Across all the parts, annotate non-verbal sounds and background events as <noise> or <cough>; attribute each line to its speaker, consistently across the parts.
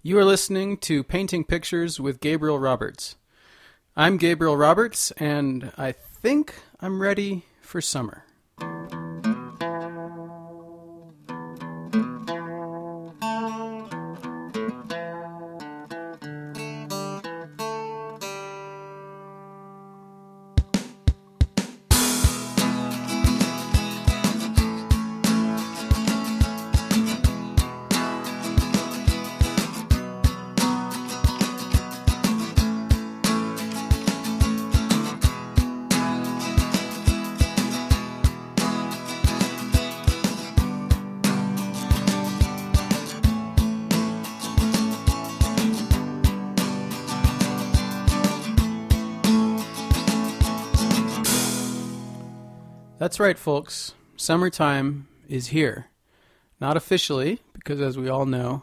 Speaker 1: You are listening to Painting Pictures with Gabriel Roberts. I'm Gabriel Roberts, and I think I'm ready for summer. Right, folks. Summertime is here. Not officially, because as we all know,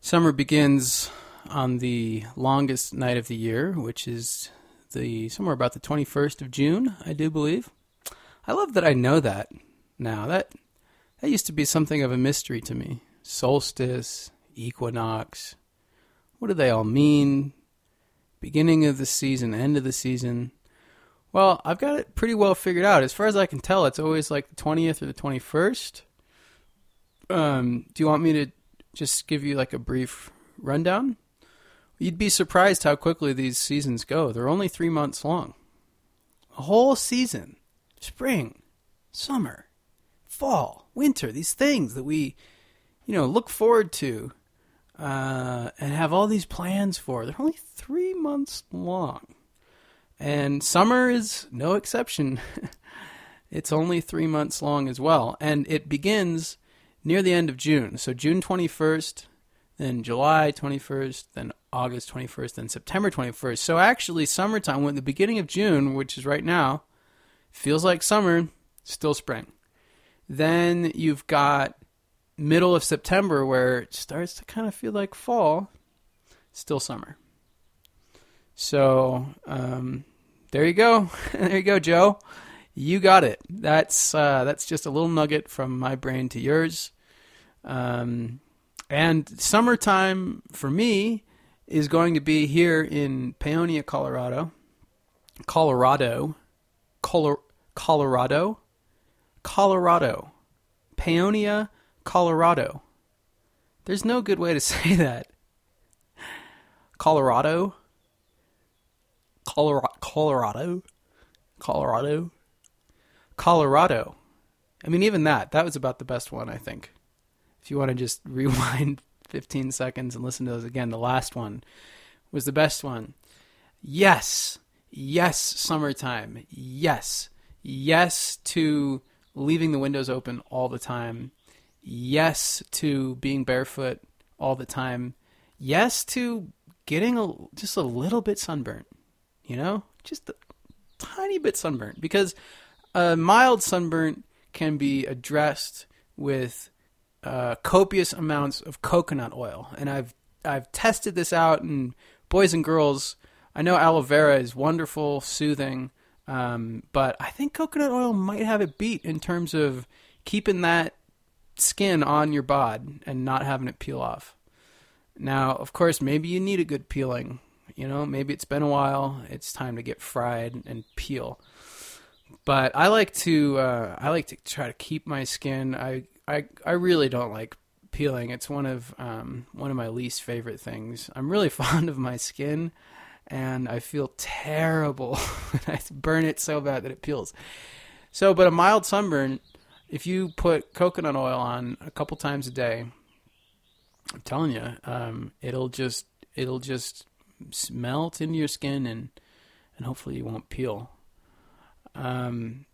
Speaker 1: summer begins on the longest night of the year, which is the somewhere about the 21st of June, I do believe. I love that I know that now. That that used to be something of a mystery to me. Solstice, equinox. What do they all mean? Beginning of the season, end of the season. Well, I've got it pretty well figured out. As far as I can tell, it's always like the 20th or the 21st. Um, do you want me to just give you like a brief rundown? You'd be surprised how quickly these seasons go. They're only three months long. A whole season. Spring, summer, fall, winter, these things that we, you know, look forward to uh, and have all these plans for. They're only three months long. And summer is no exception. <laughs> it's only three months long as well. And it begins near the end of June. So June 21st, then July 21st, then August 21st, then September 21st. So actually, summertime, when the beginning of June, which is right now, feels like summer, still spring. Then you've got middle of September where it starts to kind of feel like fall, still summer. So um, there you go. <laughs> there you go, Joe. You got it. That's uh, that's just a little nugget from my brain to yours. Um, and summertime for me is going to be here in Paonia, Colorado. Colorado. Color- Colorado. Colorado. Paonia, Colorado. There's no good way to <laughs> say that. Colorado. Colorado, Colorado, Colorado, Colorado. I mean, even that, that was about the best one, I think. If you want to just <laughs> rewind 15 seconds and listen to those again, the last one was the best one. Yes, yes, summertime. Yes, yes to leaving the windows open all the time. Yes to being barefoot all the time. Yes to getting a, just a little bit sunburnt you know, just a tiny bit sunburnt because a mild sunburn can be addressed with uh, copious amounts of coconut oil, and I've I've tested this out. And boys and girls, I know aloe vera is wonderful, soothing, um, but I think coconut oil might have it beat in terms of keeping that skin on your bod and not having it peel off. Now, of course, maybe you need a good peeling you know, maybe it's been a while. It's time to get fried and peel. But I like to uh, I like to try to keep my skin. I I I really don't like peeling. It's one of um, one of my least favorite things. I'm really <laughs> fond of my skin, and I feel terrible <laughs> when I burn it so bad that it peels. So, but a mild sunburn, if you put coconut oil on a couple times a day, I'm telling you, um, it'll just it'll just melt into your skin and and hopefully you won't peel. Um,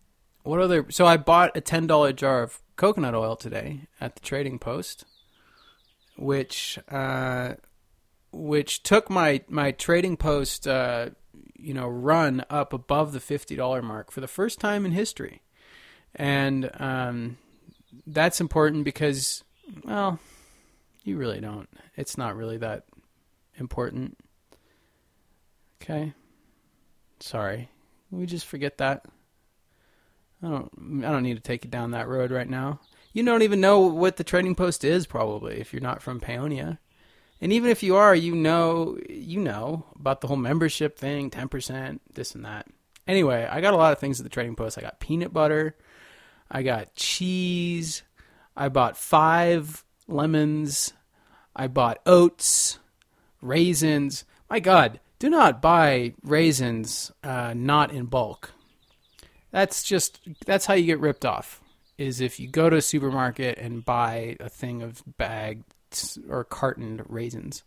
Speaker 1: what other? So I bought a ten dollar jar of coconut oil today at the Trading Post, which uh, which took my my Trading Post uh, you know run up above the fifty dollar mark for the first time in history, and um, that's important because well, you really don't. It's not really that important. Okay. Sorry. We just forget that? I don't I don't need to take it down that road right now. You don't even know what the trading post is probably if you're not from Paonia. And even if you are, you know, you know about the whole membership thing, 10%, this and that. Anyway, I got a lot of things at the Trading Post. I got peanut butter, I got cheese, I bought five lemons, I bought oats, raisins. My God, do not buy raisins uh, not in bulk. That's just that's how you get ripped off. Is if you go to a supermarket and buy a thing of bagged or cartoned raisins.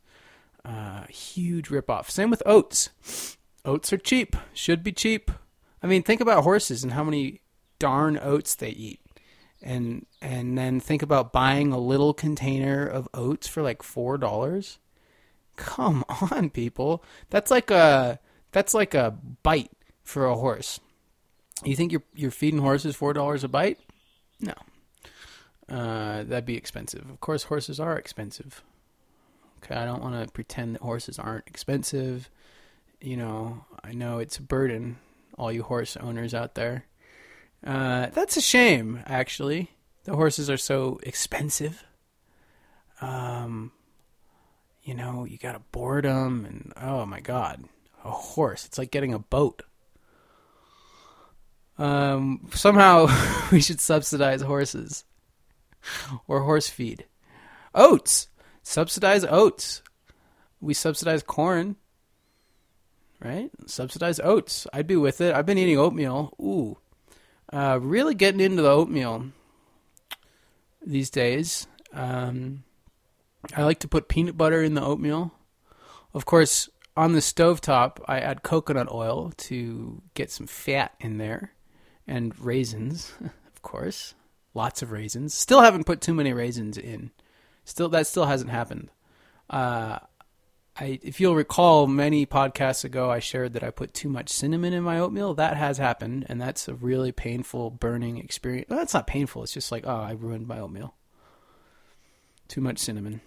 Speaker 1: Uh, huge ripoff. Same with oats. Oats are cheap. Should be cheap. I mean, think about horses and how many darn oats they eat. And and then think about buying a little container of oats for like four dollars. Come <laughs> on, people. That's like a that's like a bite for a horse. You think you're you're feeding horses four dollars a bite? No. Uh, that'd be expensive. Of course, horses are expensive. Okay, I don't want to pretend that horses aren't expensive. You know, I know it's a burden, all you horse owners out there. Uh, that's a shame, actually. The horses are so expensive. Um, you know, you gotta board them, and oh my god, a horse. It's like getting a boat. Um, somehow <laughs> we should subsidize horses or horse feed. Oats. Subsidize oats. We subsidize corn. Right? Subsidize oats. I'd be with it. I've been eating oatmeal. Ooh. Uh, really getting into the oatmeal these days. Um, I like to put peanut butter in the oatmeal. Of course, on the stove top, I add coconut oil to get some fat in there and raisins, <laughs> of course lots of raisins. Still haven't put too many raisins in. Still, that still hasn't happened. Uh, I, if you'll recall, many podcasts ago, I shared that I put too much cinnamon in my oatmeal. That has happened, and that's a really painful, burning experience. Well, that's not painful. It's just like, oh, I ruined my oatmeal. Too much cinnamon.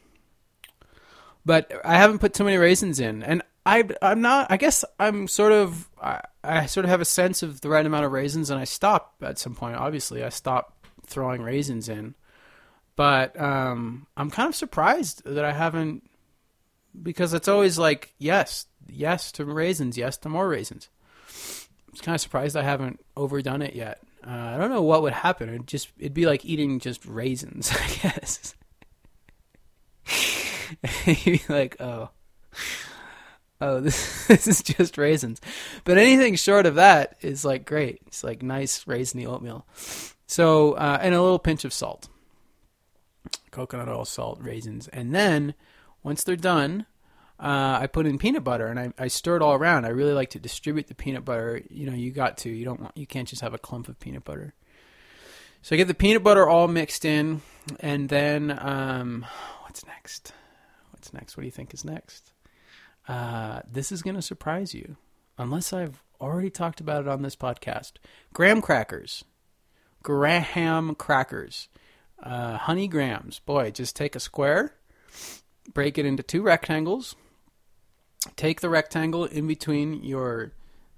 Speaker 1: But I haven't put too many raisins in, and I, I'm not. I guess I'm sort of. I, I sort of have a sense of the right amount of raisins, and I stop at some point. Obviously, I stop throwing raisins in. But um, I'm kind of surprised that I haven't, because it's always like yes, yes to raisins, yes to more raisins. I'm kind of surprised I haven't overdone it yet. Uh, I don't know what would happen. It'd just it'd be like eating just raisins, <laughs> I guess. <laughs> You'd be like, oh, oh, <laughs> this this is just raisins. But anything short of that is like great. It's like nice raisiny oatmeal. So, uh, and a little pinch of salt, coconut oil, salt, raisins, and then once they're done, uh, I put in peanut butter and I, I stir it all around. I really like to distribute the peanut butter. You know, you got to. You don't want. You can't just have a clump of peanut butter. So I get the peanut butter all mixed in, and then um, what's next? Next? What do you think is next? Uh, this is going to surprise you, unless I've already talked about it on this podcast. Graham crackers. Graham crackers. Uh, honey grams. Boy, just take a square, break it into two rectangles. Take the rectangle in between your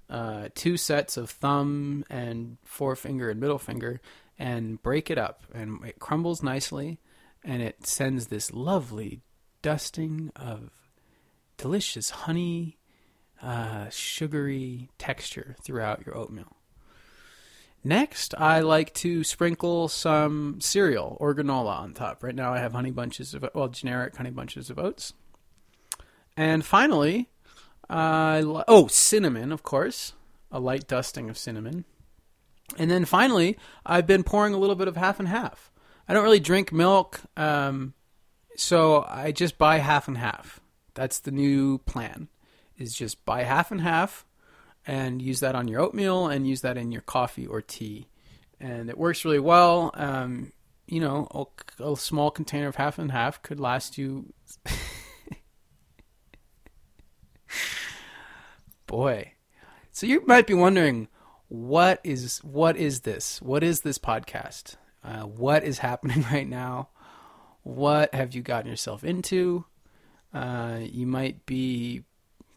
Speaker 1: uh, two sets of thumb and forefinger and middle finger and break it up. And it crumbles nicely and it sends this lovely dusting of delicious honey, uh, sugary texture throughout your oatmeal. Next, I like to sprinkle some cereal or granola on top. Right now, I have honey bunches of well, generic honey bunches of oats. And finally, uh, oh, cinnamon, of course, a light dusting of cinnamon. And then finally, I've been pouring a little bit of half and half. I don't really drink milk, um, so I just buy half and half. That's the new plan. Is just buy half and half and use that on your oatmeal and use that in your coffee or tea. And it works really well. Um, you know, a, a, small container of half and half could last you. <laughs> Boy, so you might be wondering, what is what is this? What is this podcast? Uh, what is happening <laughs> right now? What have you gotten yourself into? Uh, you might be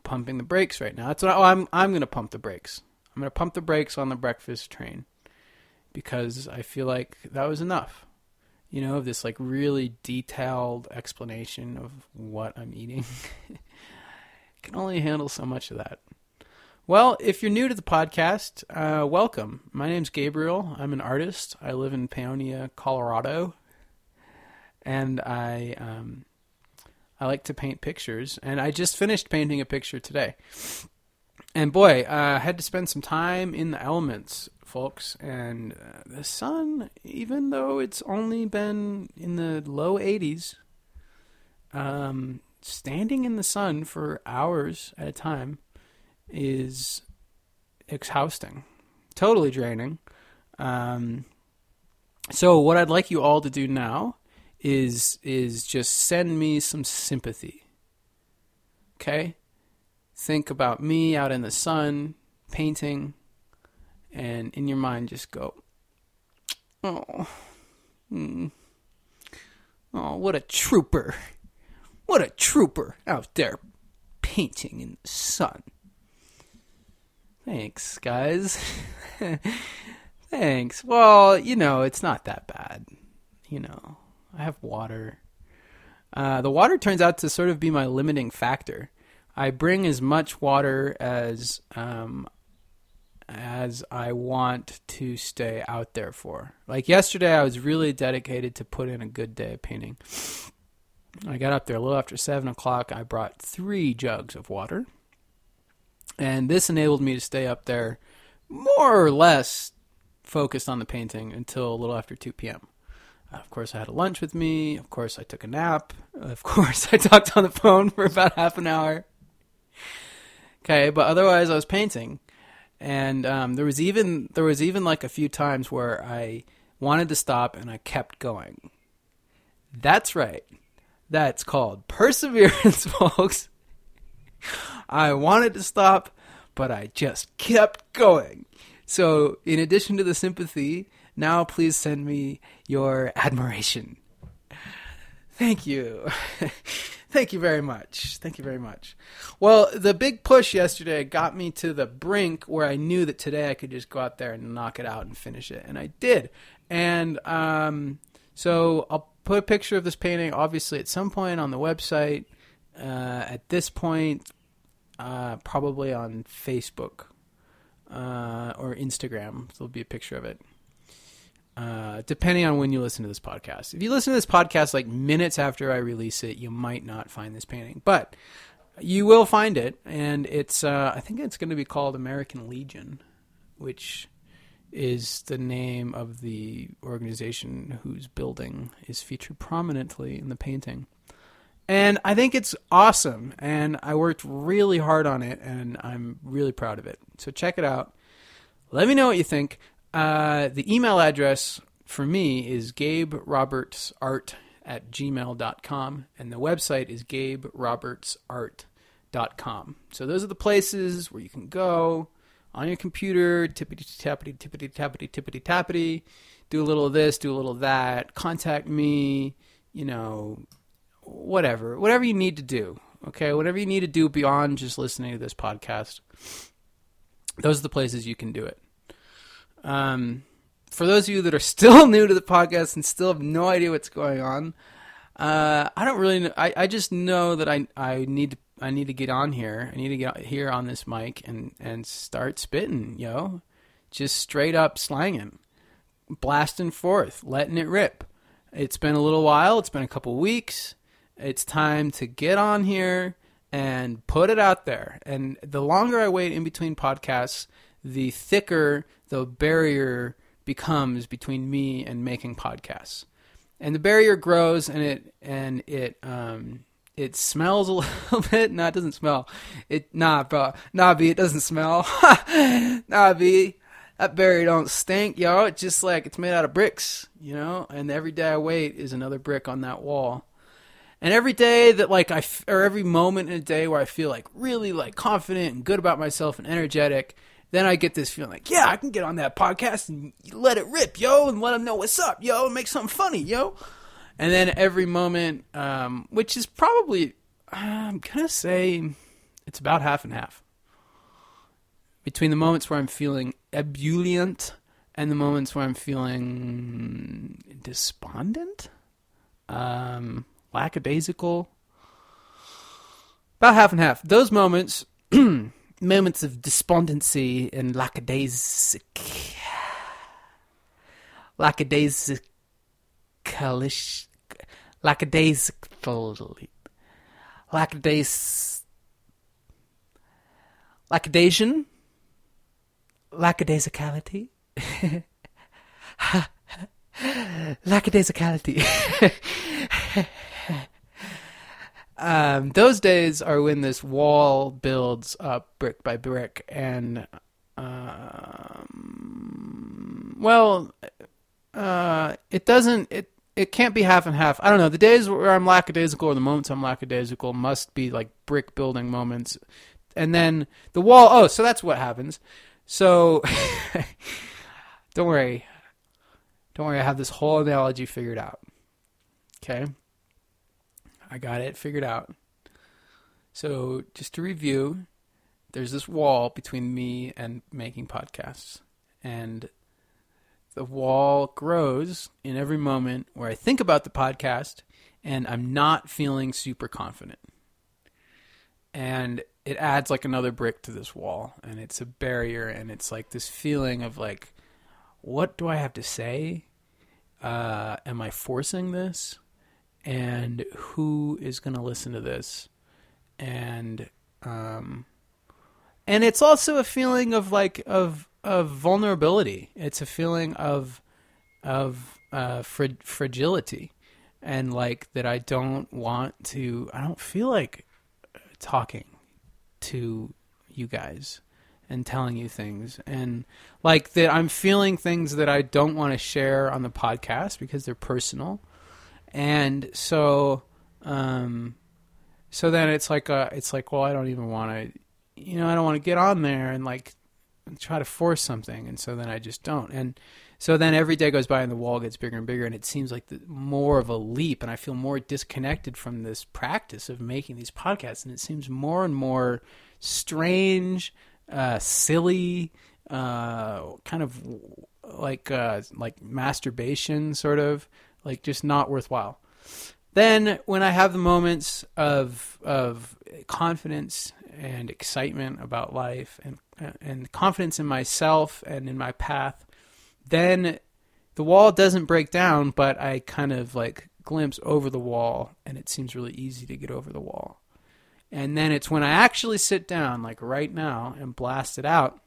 Speaker 1: pumping the brakes right now. That's what I, oh, I'm. I'm going to pump the brakes. I'm going to pump the brakes on the breakfast train because I feel like that was enough. you know, of this like really detailed explanation of what I'm eating. <laughs> can only handle so much of that. Well, if you're new to the podcast, uh, welcome. My name's Gabriel. I'm an artist. I live in Paonia, Colorado, and I um, I like to paint pictures. And I just finished painting a picture today. And boy, uh, I had to spend some time in the elements, folks. And uh, the sun, even though it's only been in the low 80s, um, standing in the sun for hours at a time is exhausting, totally draining. Um, so what I'd like you all to do now is is just send me some sympathy. Okay? Think about me out in the sun painting and in your mind just go oh hmm. oh what a trooper what a trooper out there painting in the sun Thanks, guys. <laughs> Thanks. Well, you know, it's not that bad. You know, I have water. Uh, the water turns out to sort of be my limiting factor. I bring as much water as um, as I want to stay out there for. Like yesterday, I was really dedicated to put in a good day of painting. I got up there a little after seven o'clock. I brought three jugs of water and this enabled me to stay up there more or less focused on the painting until a little after 2 p.m. Of course, I had a lunch with me. Of course, I took a nap. Of <laughs> course, I talked on the phone for about half an hour. Okay, but otherwise, I was painting, and um, there was even there was even like a few times where I wanted to stop and I kept going. That's right. That's called perseverance, <laughs> folks. I wanted to stop, but I just kept going. So, in addition to the sympathy, now please send me your admiration. Thank you. <laughs> Thank you very much. Thank you very much. Well, the big push yesterday got me to the brink where I knew that today I could just go out there and knock it out and finish it. And I did. And um, so I'll put a picture of this painting, obviously, at some point on the website. Uh, at this point, uh, probably on Facebook uh, or Instagram. There'll be a picture of it. Uh, depending on when you listen to this podcast. If you listen to this podcast like minutes after I release it, you might not find this painting, but you will find it, and it's uh, I think it's going to be called American Legion, which is the name of the organization whose building is featured prominently in the painting. And I think it's awesome. And I worked really hard on it, and I'm really proud of it. So check it out. Let me know what you think. Uh, the email address for me is gaberobertsart at gmail.com, and the website is gaberobertsart.com. So those are the places where you can go on your computer, tippity tappity, tippity tappity, tippity tappity, do a little of this, do a little of that, contact me, you know, whatever, whatever you need to do. Okay, whatever you need to do beyond just listening to this podcast. Those are the places you can do it. Um, for those of you that are still <laughs> new to the podcast and still have no idea what's going on, uh, I don't really know. I, I just know that I I need to I need to get on here. I need to get here on this mic and and start spitting, yo, just straight up slanging, blasting forth, letting it rip. It's been a little while. It's been a couple weeks. It's time to get on here and put it out there. And the longer I wait in between podcasts, the thicker the barrier becomes between me and making podcasts. And the barrier grows and it and it um it smells a <laughs> little bit. No, it doesn't smell. It nah, bro. Nah, B, it doesn't smell. <laughs> nah, B. That barrier don't stink, y'all. It's just like it's made out of bricks, you know. And every day I wait is another brick on that wall. And every day that like I or every moment in a day where I feel like really like confident and good about myself and energetic, then I get this feeling like, yeah, I can get on that podcast and let it rip, yo, and let them know what's up, yo, and make something funny, yo. And then every moment, um, which is probably, I'm gonna say, it's about half and half. Between the moments where I'm feeling ebullient and the moments where I'm feeling despondent, um, lackadaisical. About half and half. Those moments, <clears throat> moments of despondency and lackadaisic, lackadaisic, lackadaisical, lackadais, lackadasian, lackadaisicality. lackadaisicality. <laughs> <laughs> um, those days are when this wall builds up brick by brick, and um, well, uh, it doesn't. It it can't be half and half. I don't know. The days where I'm lackadaisical or the moments I'm lackadaisical must be like brick building moments, and then the wall. Oh, so that's what happens. So <laughs> don't worry. Don't worry, I have this whole analogy figured out. Okay? I got it figured out. So, just to review, there's this wall between me and making podcasts. And the wall grows in every moment where I think about the podcast and I'm not feeling super confident. And it adds like another brick to this wall and it's a barrier and it's like this feeling of like what do I have to say? Uh, am I forcing this? And who is going to listen to this? And um, and it's also a feeling of like of of vulnerability. It's a feeling of of uh, fragility, and like that I don't want to. I don't feel like talking to you guys and telling you things and like that I'm feeling things that I don't want to share on the podcast because they're personal. And so um so then it's like a, it's like well I don't even want to you know I don't want to get on there and like try to force something and so then I just don't. And so then every day goes by and the wall gets bigger and bigger and it seems like the, more of a leap and I feel more disconnected from this practice of making these podcasts and it seems more and more strange uh, silly, uh, kind of like uh, like masturbation, sort of like just not worthwhile. Then when I have the moments of of confidence and excitement about life and and confidence in myself and in my path, then the wall doesn't break down, but I kind of like glimpse over the wall and it seems really easy to get over the wall. And then it's when I actually sit down, like right now, and blast it out,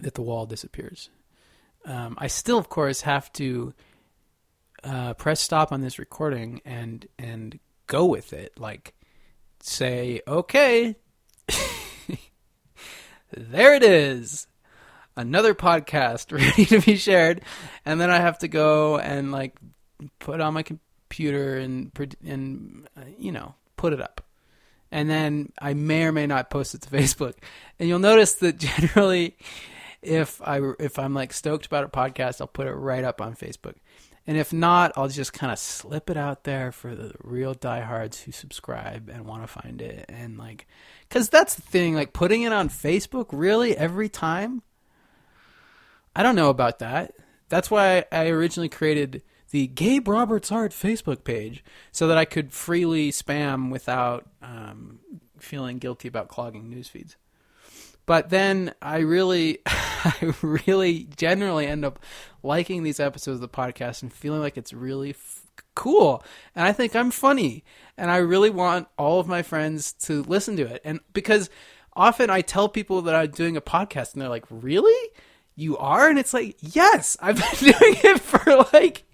Speaker 1: that the wall disappears. Um, I still, of course, have to uh, press stop on this recording and and go with it. Like, say, okay, <laughs> there it is, another podcast <laughs> ready to be shared, and then I have to go and like put on my computer and and uh, you know put it up and then I may or may not post it to <laughs> Facebook. And you'll notice that generally, if I if I'm like stoked about a podcast, I'll put it right up on Facebook. And if not, I'll just kind of slip it out there for the real diehards who subscribe and want to find it. And like, because that's the thing, like putting it on Facebook really every time. I don't know about that. That's why I originally created the Gabe Roberts Art Facebook page so that I could freely spam without um, feeling guilty about clogging news feeds. But then I really, <laughs> <laughs> I really generally end up liking these episodes of the podcast and feeling like it's really f- cool. And I think I'm funny. And I really want all of my friends to listen to it. And because often I tell people that I'm doing a podcast and they're like, really? You are? And it's like, yes, <laughs> I've been doing it for like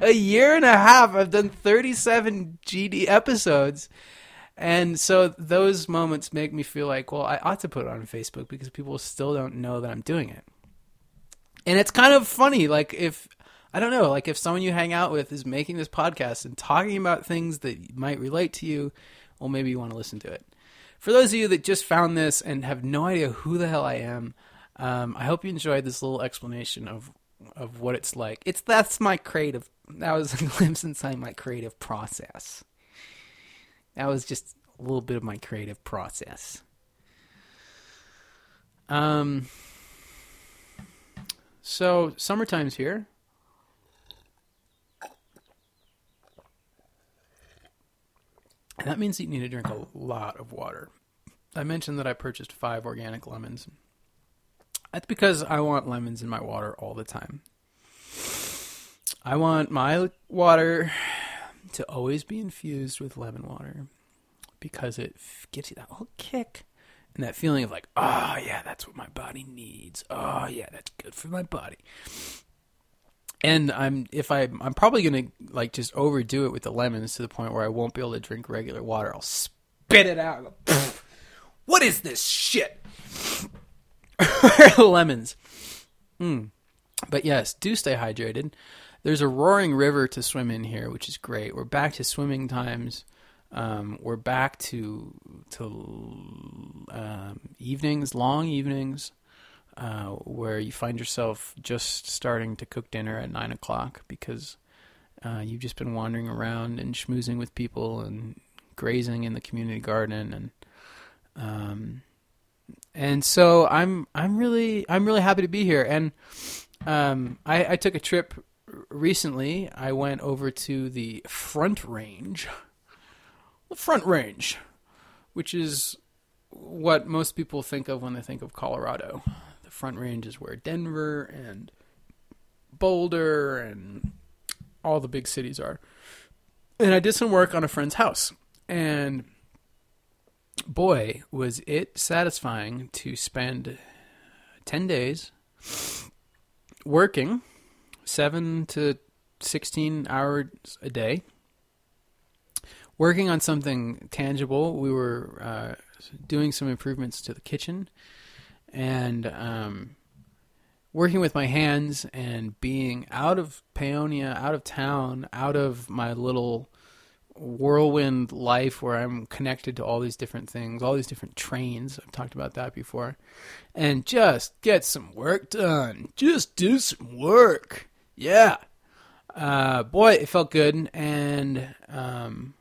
Speaker 1: a year and a half. I've done 37 GD episodes. And so those moments make me feel like, well, I ought to put it on Facebook because people still don't know that I'm doing it. And it's kind of funny, like if I don't know, like if someone you hang out with is making this podcast and talking about things that might relate to you, well, maybe you want to listen to it. For those of you that just found this and have no idea who the hell I am, um, I hope you enjoyed this little explanation of of what it's like. It's that's my creative. That was <laughs> a glimpse inside my creative process. That was just a little bit of my creative process. Um. So summertime's here. And that means that you need to drink a lot of water. I mentioned that I purchased five organic lemons. That's because I want lemons in my water all the time. I want my water to always be infused with lemon water because it gives you that little kick and that feeling of like, oh yeah, that's what my body needs. Oh yeah, that's good for my body. And I'm if I I'm probably gonna like just overdo it with the lemons to the point where I won't be able to drink regular water. I'll spit it out. Go, what is this shit? <laughs> lemons. Mm. But yes, do stay hydrated. There's a roaring river to swim in here, which is great. We're back to swimming times. Um, we're back to to um, evenings, long evenings, uh, where you find yourself just starting to cook dinner at nine o'clock because uh, you've just been wandering around and schmoozing with people and grazing in the community garden and um, and so I'm I'm really I'm really happy to be here and um, I, I took a trip recently. I went over to the Front Range, the Front Range, which is what most people think of when they think of Colorado. The Front Range is where Denver and Boulder and all the big cities are. And I did some work on a friend's house. And boy, was it satisfying to spend 10 days working 7 to 16 hours a day working on something tangible. We were uh, doing some improvements to the kitchen and um, working with my hands and being out of Paonia, out of town, out of my little whirlwind life where I'm connected to all these different things, all these different trains. I've talked about that before. And just get some work done. Just do some work. Yeah. Uh, boy, it felt good. And um,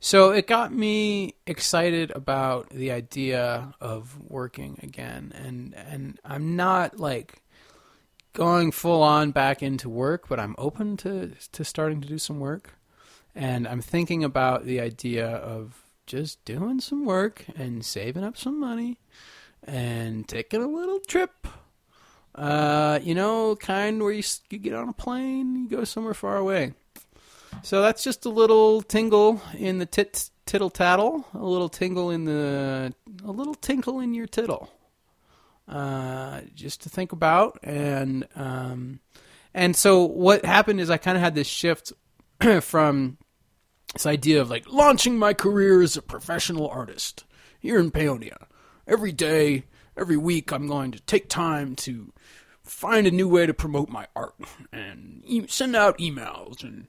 Speaker 1: so it got me excited about the idea of working again. And, and I'm not like going full on back into work, but I'm open to, to starting to do some work. And I'm thinking about the idea of just doing some work and saving up some money and taking a little trip. Uh, you know, kind where you, you get on a plane, you go somewhere far away. So that's just a little tingle in the tit tittle tattle, a little tingle in the, a little tinkle in your tittle. Uh, just to think about and um, and so what happened is I kind of had this shift <clears throat> from this idea of like launching my career as a professional artist here in Paonia. Every day, every week, I'm going to take time to find a new way to promote my art and e- send out emails and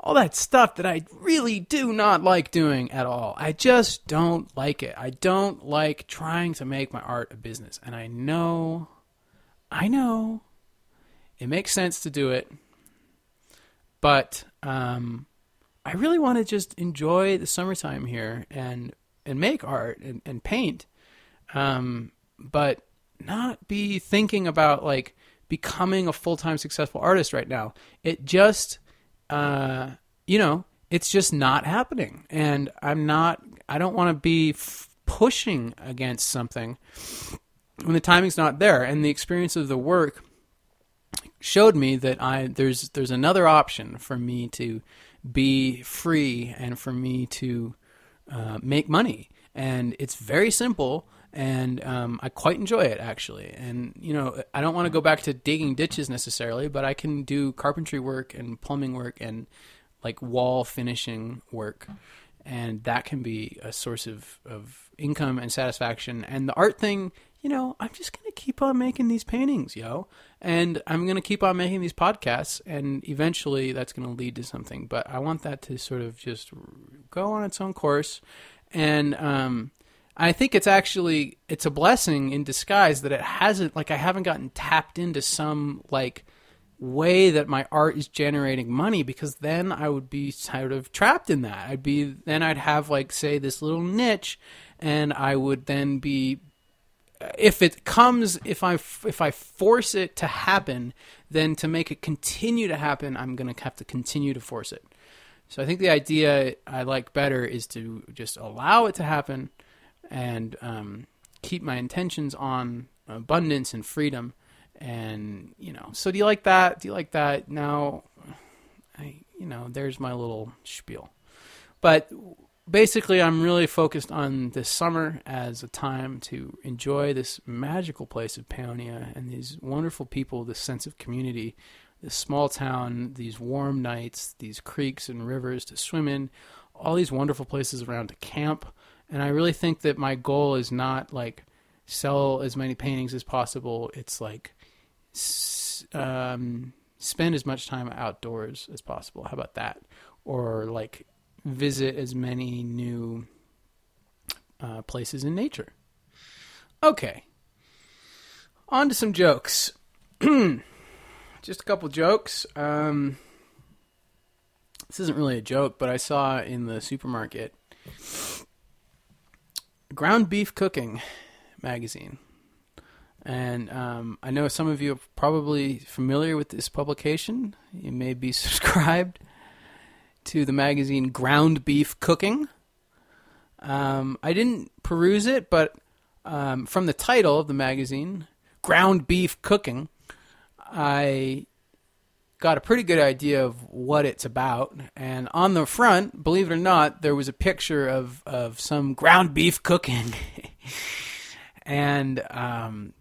Speaker 1: all that stuff that I really do not like doing at all. I just don't like it. I don't like trying to make my art a business. And I know, I know, it makes sense to do it, but um, I really want to just enjoy the summertime here and and make art and, and paint, um, but not be thinking about like becoming a full time successful artist right now. It just, uh, you know, it's just not happening, and I'm not. I don't want to be f- pushing against something when the timing's not there, and the experience of the work showed me that I there's there's another option for me to be free and for me to uh, make money. And it's very simple, and um, I quite enjoy it actually. And you know, I don't want to go back to digging ditches necessarily, but I can do carpentry work and plumbing work and like wall finishing work, and that can be a source of of income and satisfaction. And the art thing, you know, I'm just gonna keep on making these paintings, yo and I'm going to keep on making these podcasts, and eventually that's going to lead to something. But I want that to sort of just go on its own course, and um, I think it's actually it's a blessing in disguise that it hasn't like I haven't gotten tapped into some like way that my art is generating money because then I would be sort of trapped in that. I'd be then I'd have like say this little niche and I would then be if it comes, if I if I force it to happen, then to make it continue to happen, I'm gonna have to continue to force it. So I think the idea I like better is to just allow it to happen and um, keep my intentions on abundance and freedom. And you know, so do you like that? Do you like that? Now, I you know, there's my little spiel. But basically, I'm really focused on this summer as a time to enjoy this magical place of Paonia and these wonderful people, this sense of community, this small town, these warm nights, these creeks and rivers to swim in, all these wonderful places around to camp. And I really think that my goal is not like sell as many paintings as possible. It's like um, spend as much time outdoors as possible. How about that? Or like visit as many new uh, places in nature. Okay. On to some jokes. <clears throat> Just a couple jokes. Um, this isn't really a joke, but I saw in the supermarket Ground Beef Cooking magazine. And um, I know some of you are probably familiar with this publication. You may be <laughs> subscribed to the magazine Ground Beef Cooking. Um, I didn't peruse it, but um, from the title of the magazine, Ground Beef Cooking, I got a pretty good idea of what it's about. And on the front, believe it or not, there was a picture of, of some ground beef cooking. <laughs> and um,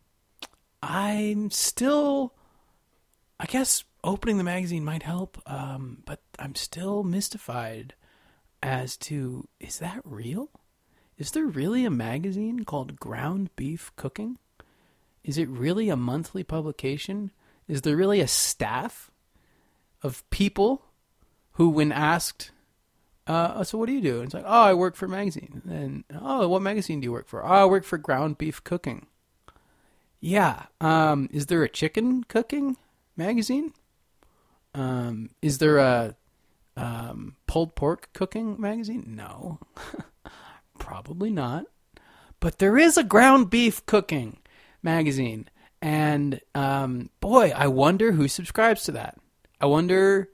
Speaker 1: I'm still, I guess, opening the magazine might help, um, but I'm still mystified as to is that real? Is there really a magazine called Ground Beef Cooking? Is it really a monthly publication? Is there really a staff of people who, when asked, uh, so what do you do? it's like, oh, I work for a magazine. And oh, what magazine do you work for? Oh, I work for Ground Beef Cooking. Yeah. Um, is there a chicken cooking magazine? Um, is there a um, pulled pork cooking magazine? No, <laughs> probably not. But there is a ground beef cooking magazine, and um, boy, I wonder who subscribes to that. I wonder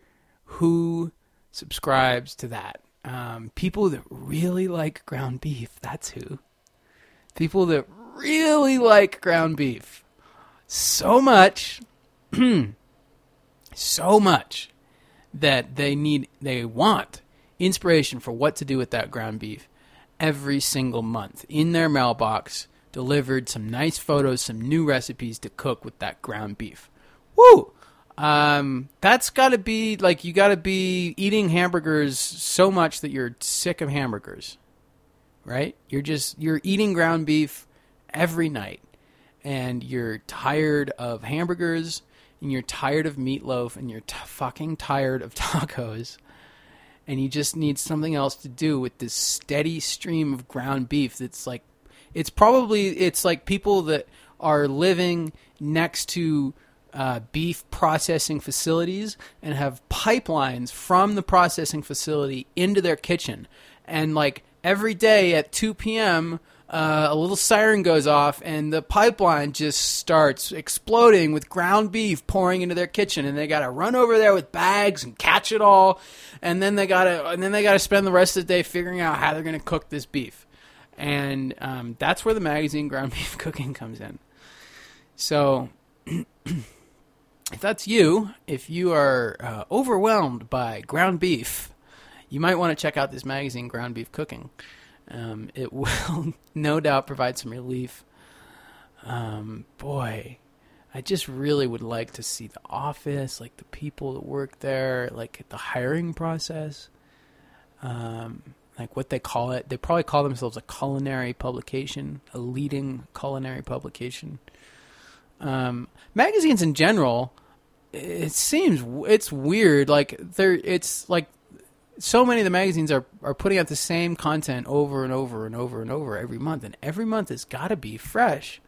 Speaker 1: who subscribes to that. Um, people that really like ground beef. That's who. People that really like ground beef so much <clears throat> so much that they need they want inspiration for what to do with that ground beef every single month in their mailbox delivered some nice photos some new recipes to cook with that ground beef woo um, that's got to be like you got to be eating hamburgers so much that you're sick of hamburgers right? You're just you're eating ground beef every night and you're tired of hamburgers and you're tired of meatloaf and you're t- fucking tired of <laughs> tacos and you just need something else to do with this steady stream of ground beef that's like it's probably it's like people that are living next to uh, beef processing facilities and have pipelines from the processing facility into their kitchen. And like every day at 2 p.m uh, a little siren goes off and the pipeline just starts exploding with ground beef pouring into their kitchen. And they got to run over there with bags and catch it all. And then they got to and then they got to spend the rest of the day figuring out how they're going to cook this beef. And um, that's where the magazine <laughs> ground beef cooking comes in. So <clears throat> if that's you if you are uh, overwhelmed by ground beef you might want to check out this magazine ground beef cooking um, it <laughs> will no doubt provide some relief. Um, boy, I just really would like to see the office, like the people that work there, like the hiring process, um, like what they call it. They probably call themselves a culinary publication, a leading culinary publication. Um, magazines in general, it seems it's weird. Like they're, it's like so many of the magazines are, are putting out the same content over and over and over and over every month, and every month has got to be fresh.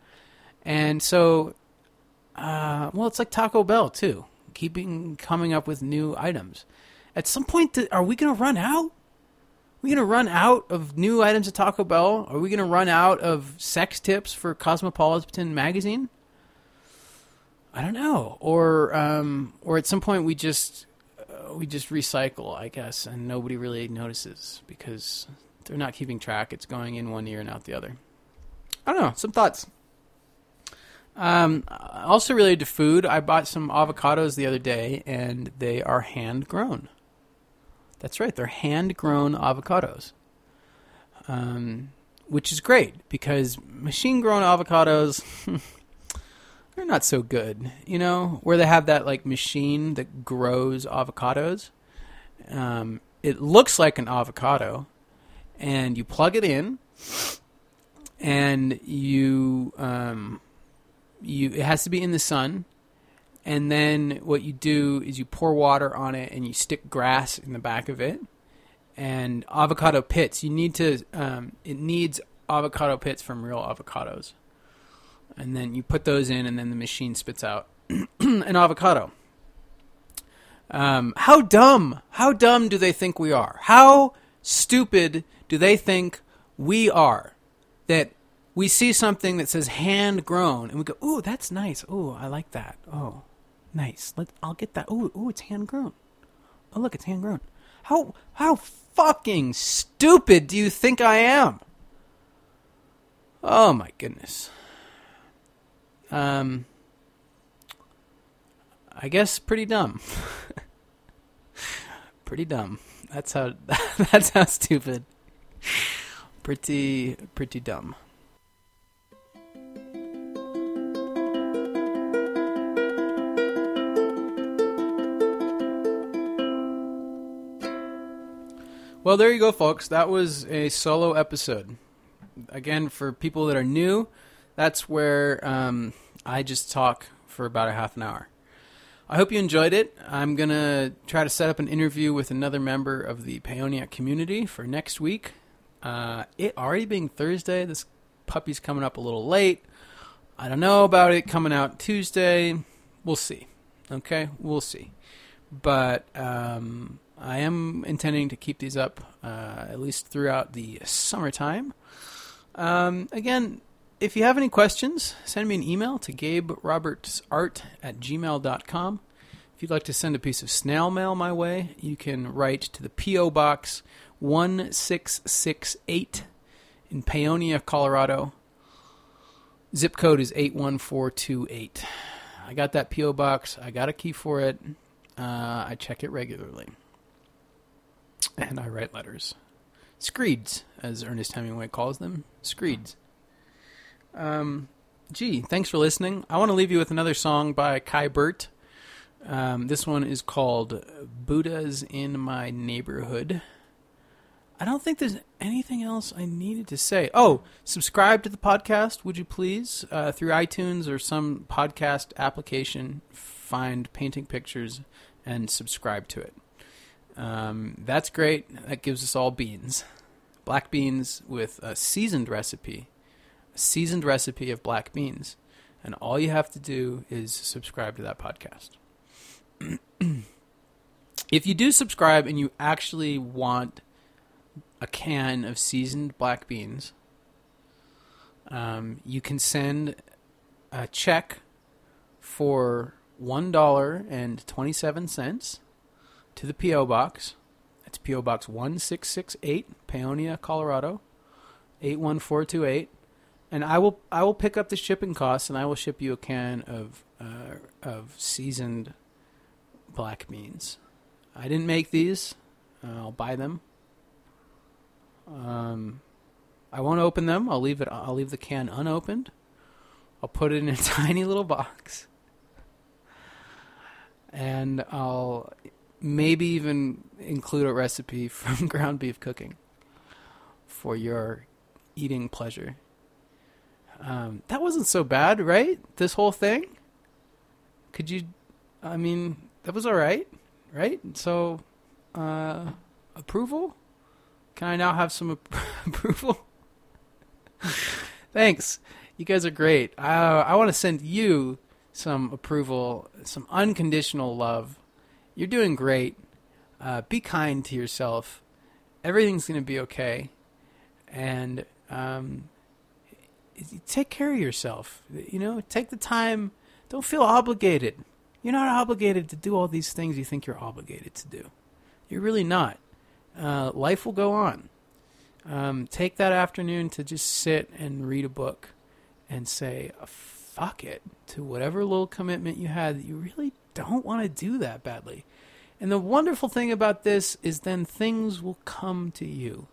Speaker 1: And so, uh, well, it's like Taco Bell too, keeping coming up with new items. At some point, are we going to run out? Are we going to run out of new items at Taco Bell? Are we going to run out of sex tips for Cosmopolitan magazine? I don't know. Or um, or at some point we just uh, we just recycle, I guess, and nobody really notices because they're not keeping track. It's going in one ear and out the other. I don't know. Some thoughts. Um, also related to food, I bought some avocados the other day, and they are hand grown. That's right, they're hand grown avocados, um, which is great because machine grown avocados. <laughs> they're not so good, you know, where they have that like machine that grows avocados. Um, it looks like an avocado, and you plug it in, and you um, you it has to be in the sun and then what you do is you pour water on it and you stick grass in the back of it and avocado pits you need to um, it needs avocado pits from real avocados and then you put those in and then the machine spits out <clears throat> an avocado um, how dumb how dumb do they think we are how stupid do they think we are that we see something that says hand grown and we go, "Ooh, that's nice. Ooh, I like that. Oh, nice. Let I'll get that. Ooh, ooh, it's hand grown. Oh, look, it's hand grown. How how fucking stupid do you think I am? Oh my goodness. Um I guess pretty dumb. <laughs> pretty dumb. That's how <laughs> that's how stupid. Pretty pretty dumb. Well, there you go, folks. That was a solo episode. Again, for people that are new, that's where um, I just talk for about a half an hour. I hope you enjoyed it. I'm going to try to set up an interview with another member of the Paonia community for next week. Uh, it already being Thursday, this puppy's coming up a little late. I don't know about it coming out Tuesday. We'll see. Okay, we'll see. But um, I am intending to keep these up uh, at least throughout the summertime. Um, again, if you have any questions, send me an email to gaberobertsart at gmail.com. If you'd like to send a piece of snail mail my way, you can write to the P.O. Box 1668 in Paonia, Colorado. Zip code is 81428. I got that P.O. Box. I got a key for it. Uh, I check it regularly and I write letters. Screeds, as Ernest Hemingway calls them. Screeds. Um, gee, thanks for listening. I want to leave you with another song by Kai Burt. Um, this one is called Buddhas in My Neighborhood. I don't think there's anything else I needed to say. Oh, subscribe to the podcast, would you please? Uh, through iTunes or some podcast application, find Painting Pictures and subscribe to it. Um, that's great. That gives us all beans. Black beans with a seasoned recipe. Seasoned recipe of black beans. And all you have to do is subscribe to that podcast. <clears throat> if you do subscribe and you actually want a can of seasoned black beans, um, you can send a check for $1.27 to the P.O. Box. It's P.O. Box 1668, Paonia, Colorado, 81428. And I will I will pick up the shipping costs and I will ship you a can of uh, of seasoned black beans. I didn't make these. Uh, I'll buy them. Um, I won't open them. I'll leave it. I'll leave the can unopened. I'll put it in a <laughs> tiny little box, and I'll maybe even include a recipe <laughs> from ground beef cooking for your eating pleasure. Um, that wasn't so bad, right? This whole thing. Could you? I mean, that was all right, right? So, uh, approval. Can I now have some <laughs> approval? Thanks. You guys are great. Uh, I want to send you some approval, some unconditional love you're doing great. Uh, be kind to yourself everything's going to be okay. And um, take care of yourself. You know, take the time. Don't feel obligated. You're not obligated to do all these things you think you're obligated to do. You're really not. Uh, life will go on. Um, take that afternoon to just sit and read a book and say, fuck it, to whatever little commitment you had that you really don't want to do that badly. And the wonderful thing about this is then things will come to you.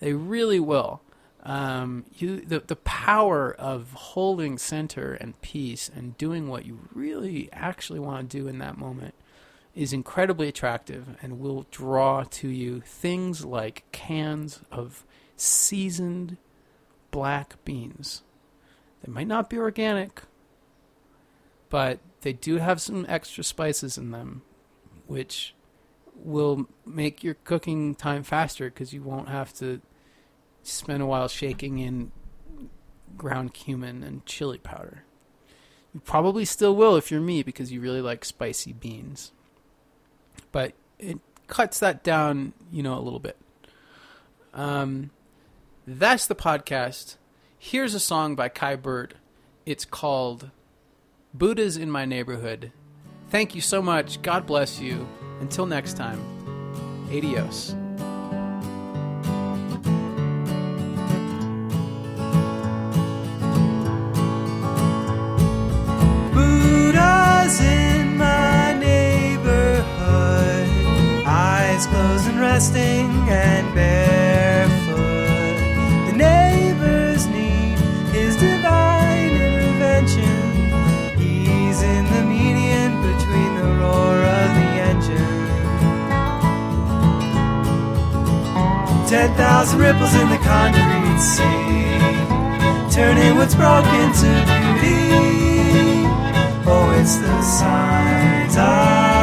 Speaker 1: They really will. Um, you the the power of holding center and peace and doing what you really actually want to do in that moment is incredibly attractive and will draw to you things like cans of seasoned black beans. They might not be organic, but they do have some extra spices in them, which will make your cooking time faster because you won't have to spend a while shaking in ground cumin and chili powder. You probably still will if you're me because you really like spicy beans. But it cuts that down, you know, a little bit. Um, that's the podcast. Here's a song by Kai Bird. It's called Buddha's in My Neighborhood. Thank you so much. God bless you. Until next time, adios.
Speaker 2: Closed and barefoot. The neighbor's need his divine intervention. He's in the median between the roar of the engine. Ten thousand ripples in the concrete sea, turning what's broken to beauty. Oh, it's the signs of